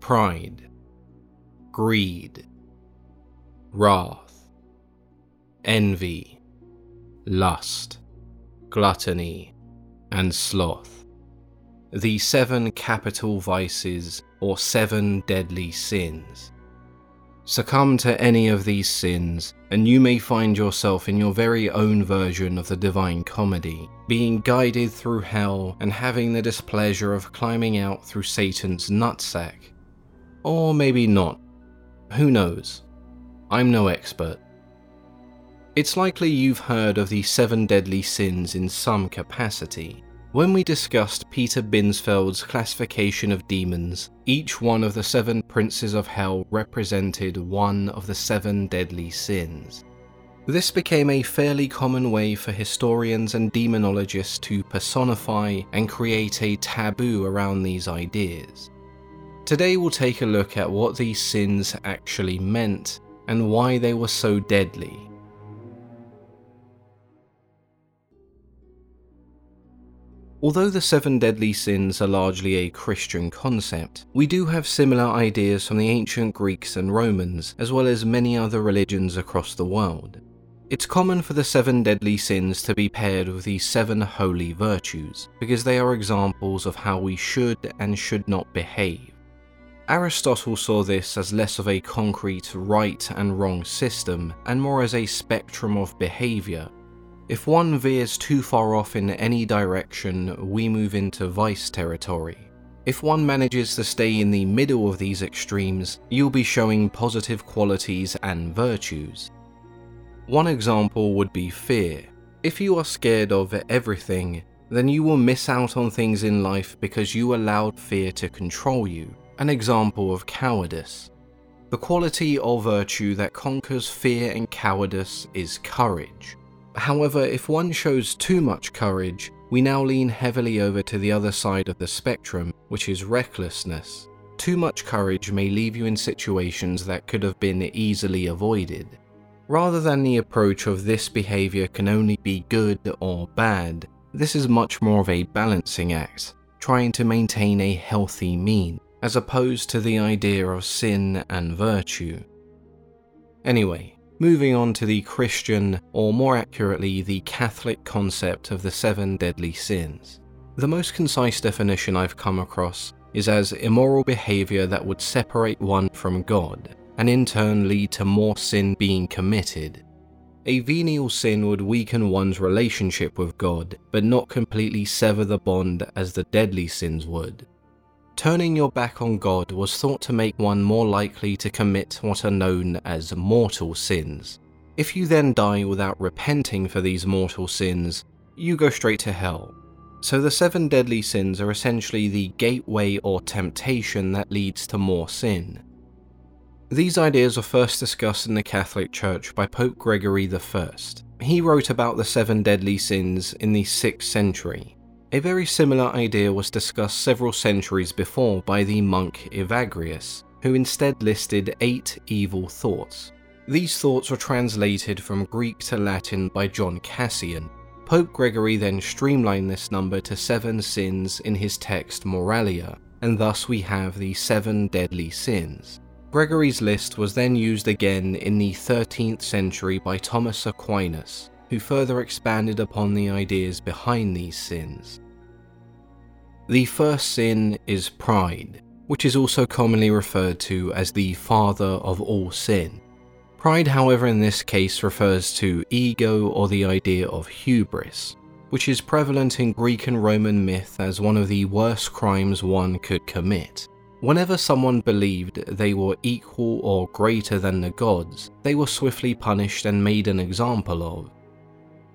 Pride, greed, wrath, envy, lust, gluttony, and sloth. The seven capital vices or seven deadly sins. Succumb to any of these sins, and you may find yourself in your very own version of the Divine Comedy, being guided through hell and having the displeasure of climbing out through Satan's nutsack. Or maybe not. Who knows? I'm no expert. It's likely you've heard of the seven deadly sins in some capacity. When we discussed Peter Binsfeld's classification of demons, each one of the seven princes of hell represented one of the seven deadly sins. This became a fairly common way for historians and demonologists to personify and create a taboo around these ideas. Today we'll take a look at what these sins actually meant and why they were so deadly. Although the seven deadly sins are largely a Christian concept, we do have similar ideas from the ancient Greeks and Romans, as well as many other religions across the world. It's common for the seven deadly sins to be paired with the seven holy virtues, because they are examples of how we should and should not behave. Aristotle saw this as less of a concrete right and wrong system and more as a spectrum of behaviour if one veers too far off in any direction, we move into vice territory. If one manages to stay in the middle of these extremes, you'll be showing positive qualities and virtues. One example would be fear. If you are scared of everything, then you will miss out on things in life because you allowed fear to control you, an example of cowardice. The quality or virtue that conquers fear and cowardice is courage. However, if one shows too much courage, we now lean heavily over to the other side of the spectrum, which is recklessness. Too much courage may leave you in situations that could have been easily avoided. Rather than the approach of this behavior can only be good or bad, this is much more of a balancing act, trying to maintain a healthy mean, as opposed to the idea of sin and virtue. Anyway, Moving on to the Christian, or more accurately, the Catholic concept of the seven deadly sins. The most concise definition I've come across is as immoral behavior that would separate one from God, and in turn lead to more sin being committed. A venial sin would weaken one's relationship with God, but not completely sever the bond as the deadly sins would. Turning your back on God was thought to make one more likely to commit what are known as mortal sins. If you then die without repenting for these mortal sins, you go straight to hell. So the seven deadly sins are essentially the gateway or temptation that leads to more sin. These ideas were first discussed in the Catholic Church by Pope Gregory I. He wrote about the seven deadly sins in the 6th century, a very similar idea was discussed several centuries before by the monk Evagrius, who instead listed eight evil thoughts. These thoughts were translated from Greek to Latin by John Cassian. Pope Gregory then streamlined this number to seven sins in his text Moralia, and thus we have the seven deadly sins. Gregory's list was then used again in the 13th century by Thomas Aquinas, who further expanded upon the ideas behind these sins. The first sin is pride, which is also commonly referred to as the father of all sin. Pride, however, in this case refers to ego or the idea of hubris, which is prevalent in Greek and Roman myth as one of the worst crimes one could commit. Whenever someone believed they were equal or greater than the gods, they were swiftly punished and made an example of.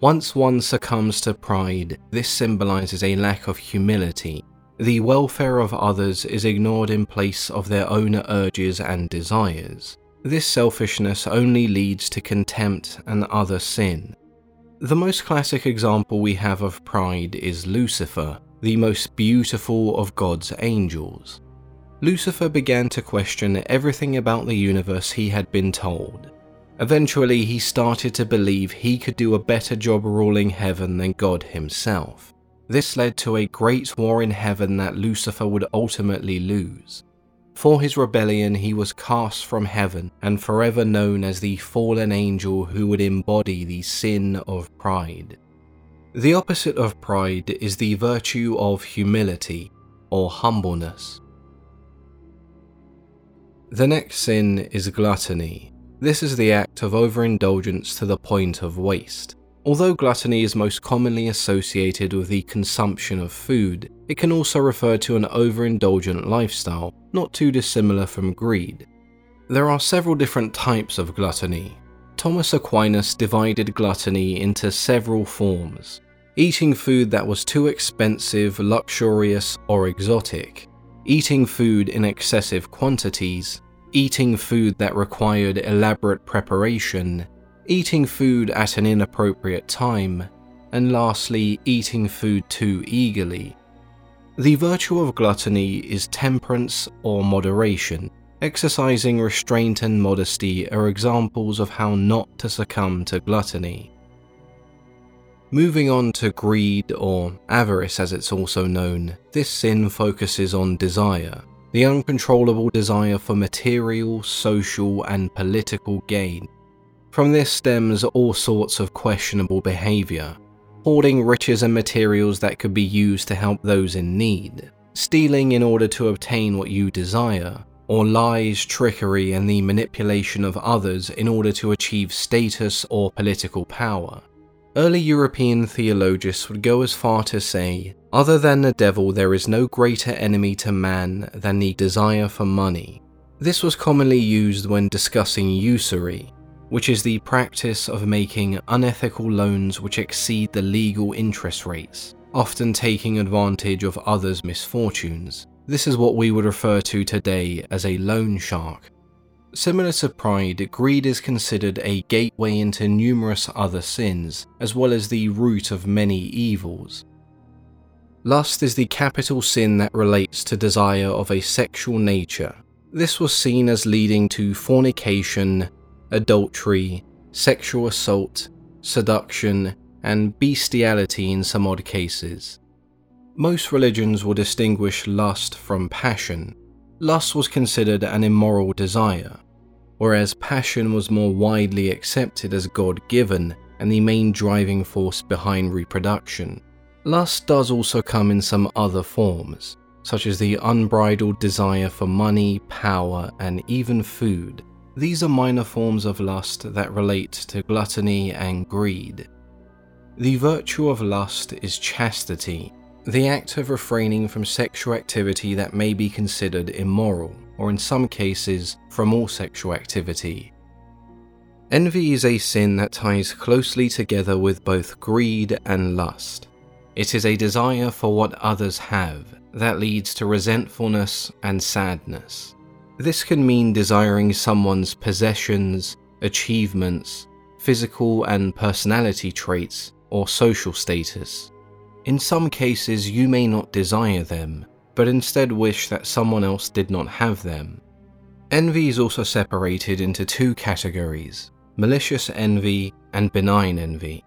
Once one succumbs to pride, this symbolizes a lack of humility, The welfare of others is ignored in place of their own urges and desires. This selfishness only leads to contempt and other sin. The most classic example we have of pride is Lucifer, the most beautiful of God's angels. Lucifer began to question everything about the universe he had been told. Eventually, he started to believe he could do a better job ruling heaven than God himself. This led to a great war in heaven that Lucifer would ultimately lose. For his rebellion, he was cast from heaven and forever known as the fallen angel who would embody the sin of pride. The opposite of pride is the virtue of humility or humbleness. The next sin is gluttony. This is the act of overindulgence to the point of waste. Although gluttony is most commonly associated with the consumption of food, it can also refer to an overindulgent lifestyle, not too dissimilar from greed. There are several different types of gluttony. Thomas Aquinas divided gluttony into several forms eating food that was too expensive, luxurious, or exotic, eating food in excessive quantities, eating food that required elaborate preparation, eating food at an inappropriate time, and lastly, eating food too eagerly. The virtue of gluttony is temperance or moderation. Exercising restraint and modesty are examples of how not to succumb to gluttony. Moving on to greed or avarice as it's also known, this sin focuses on desire, the uncontrollable desire for material, social, and political gain. From this stems all sorts of questionable behaviour, hoarding riches and materials that could be used to help those in need, stealing in order to obtain what you desire, or lies, trickery, and the manipulation of others in order to achieve status or political power. Early European theologians would go as far to say, other than the devil, there is no greater enemy to man than the desire for money. This was commonly used when discussing usury, which is the practice of making unethical loans which exceed the legal interest rates, often taking advantage of others' misfortunes. This is what we would refer to today as a loan shark. Similar to pride, greed is considered a gateway into numerous other sins, as well as the root of many evils. Lust is the capital sin that relates to desire of a sexual nature. This was seen as leading to fornication, adultery, sexual assault, seduction, and bestiality in some odd cases. Most religions will distinguish lust from passion. Lust was considered an immoral desire, whereas passion was more widely accepted as God given and the main driving force behind reproduction. Lust does also come in some other forms, such as the unbridled desire for money, power, and even food. These are minor forms of lust that relate to gluttony and greed. The virtue of lust is chastity, the act of refraining from sexual activity that may be considered immoral or in some cases, from all sexual activity. Envy is a sin that ties closely together with both greed and lust. It is a desire for what others have that leads to resentfulness and sadness. This can mean desiring someone's possessions, achievements, physical and personality traits, or social status. In some cases, you may not desire them, but instead wish that someone else did not have them. Envy is also separated into two categories malicious envy and benign envy.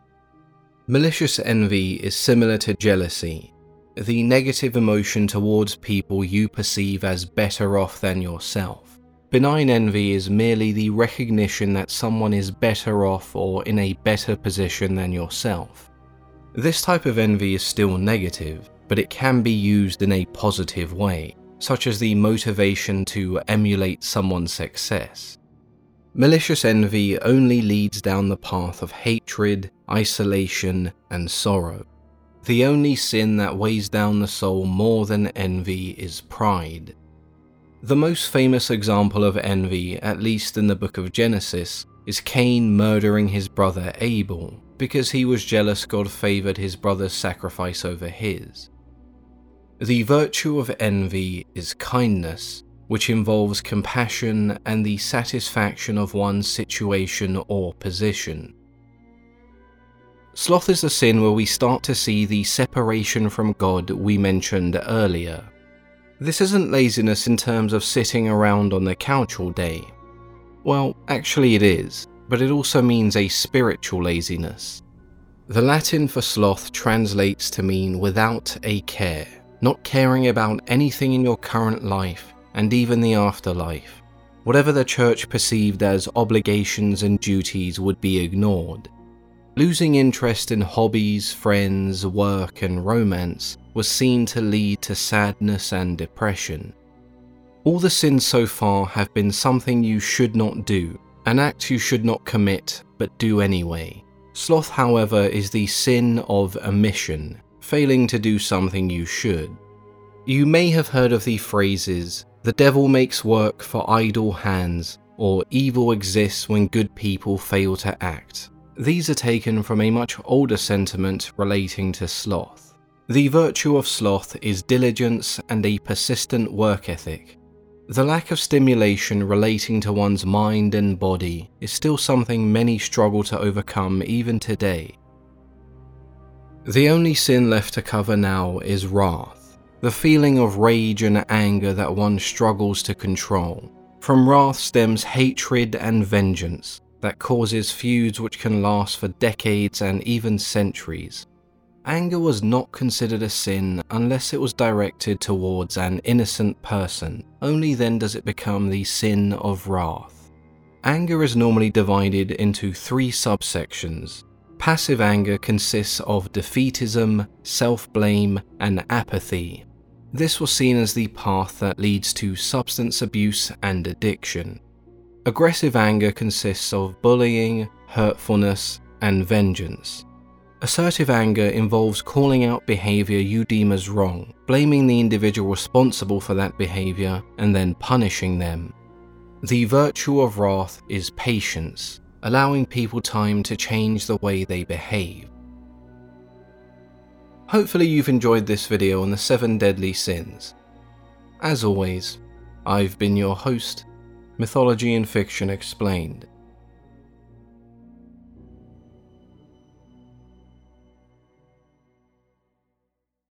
Malicious envy is similar to jealousy, the negative emotion towards people you perceive as better off than yourself. Benign envy is merely the recognition that someone is better off or in a better position than yourself. This type of envy is still negative, but it can be used in a positive way, such as the motivation to emulate someone's success. Malicious envy only leads down the path of hatred, isolation, and sorrow. The only sin that weighs down the soul more than envy is pride. The most famous example of envy, at least in the book of Genesis, is Cain murdering his brother Abel because he was jealous God favoured his brother's sacrifice over his. The virtue of envy is kindness, which involves compassion and the satisfaction of one's situation or position. Sloth is the sin where we start to see the separation from God we mentioned earlier. This isn't laziness in terms of sitting around on the couch all day. Well, actually, it is, but it also means a spiritual laziness. The Latin for sloth translates to mean without a care, not caring about anything in your current life and even the afterlife. Whatever the church perceived as obligations and duties would be ignored. Losing interest in hobbies, friends, work, and romance was seen to lead to sadness and depression. All the sins so far have been something you should not do, an act you should not commit but do anyway. Sloth, however, is the sin of omission, failing to do something you should. You may have heard of the phrases, the devil makes work for idle hands, or evil exists when good people fail to act. These are taken from a much older sentiment relating to sloth. The virtue of sloth is diligence and a persistent work ethic. The lack of stimulation relating to one's mind and body is still something many struggle to overcome even today. The only sin left to cover now is wrath, the feeling of rage and anger that one struggles to control. From wrath stems hatred and vengeance, that causes feuds which can last for decades and even centuries. Anger was not considered a sin unless it was directed towards an innocent person, only then does it become the sin of wrath. Anger is normally divided into three subsections. Passive anger consists of defeatism, self blame, and apathy. This was seen as the path that leads to substance abuse and addiction. Aggressive anger consists of bullying, hurtfulness, and vengeance. Assertive anger involves calling out behavior you deem as wrong, blaming the individual responsible for that behavior, and then punishing them. The virtue of wrath is patience, allowing people time to change the way they behave. Hopefully, you've enjoyed this video on the seven deadly sins. As always, I've been your host, Mythology and Fiction Explained.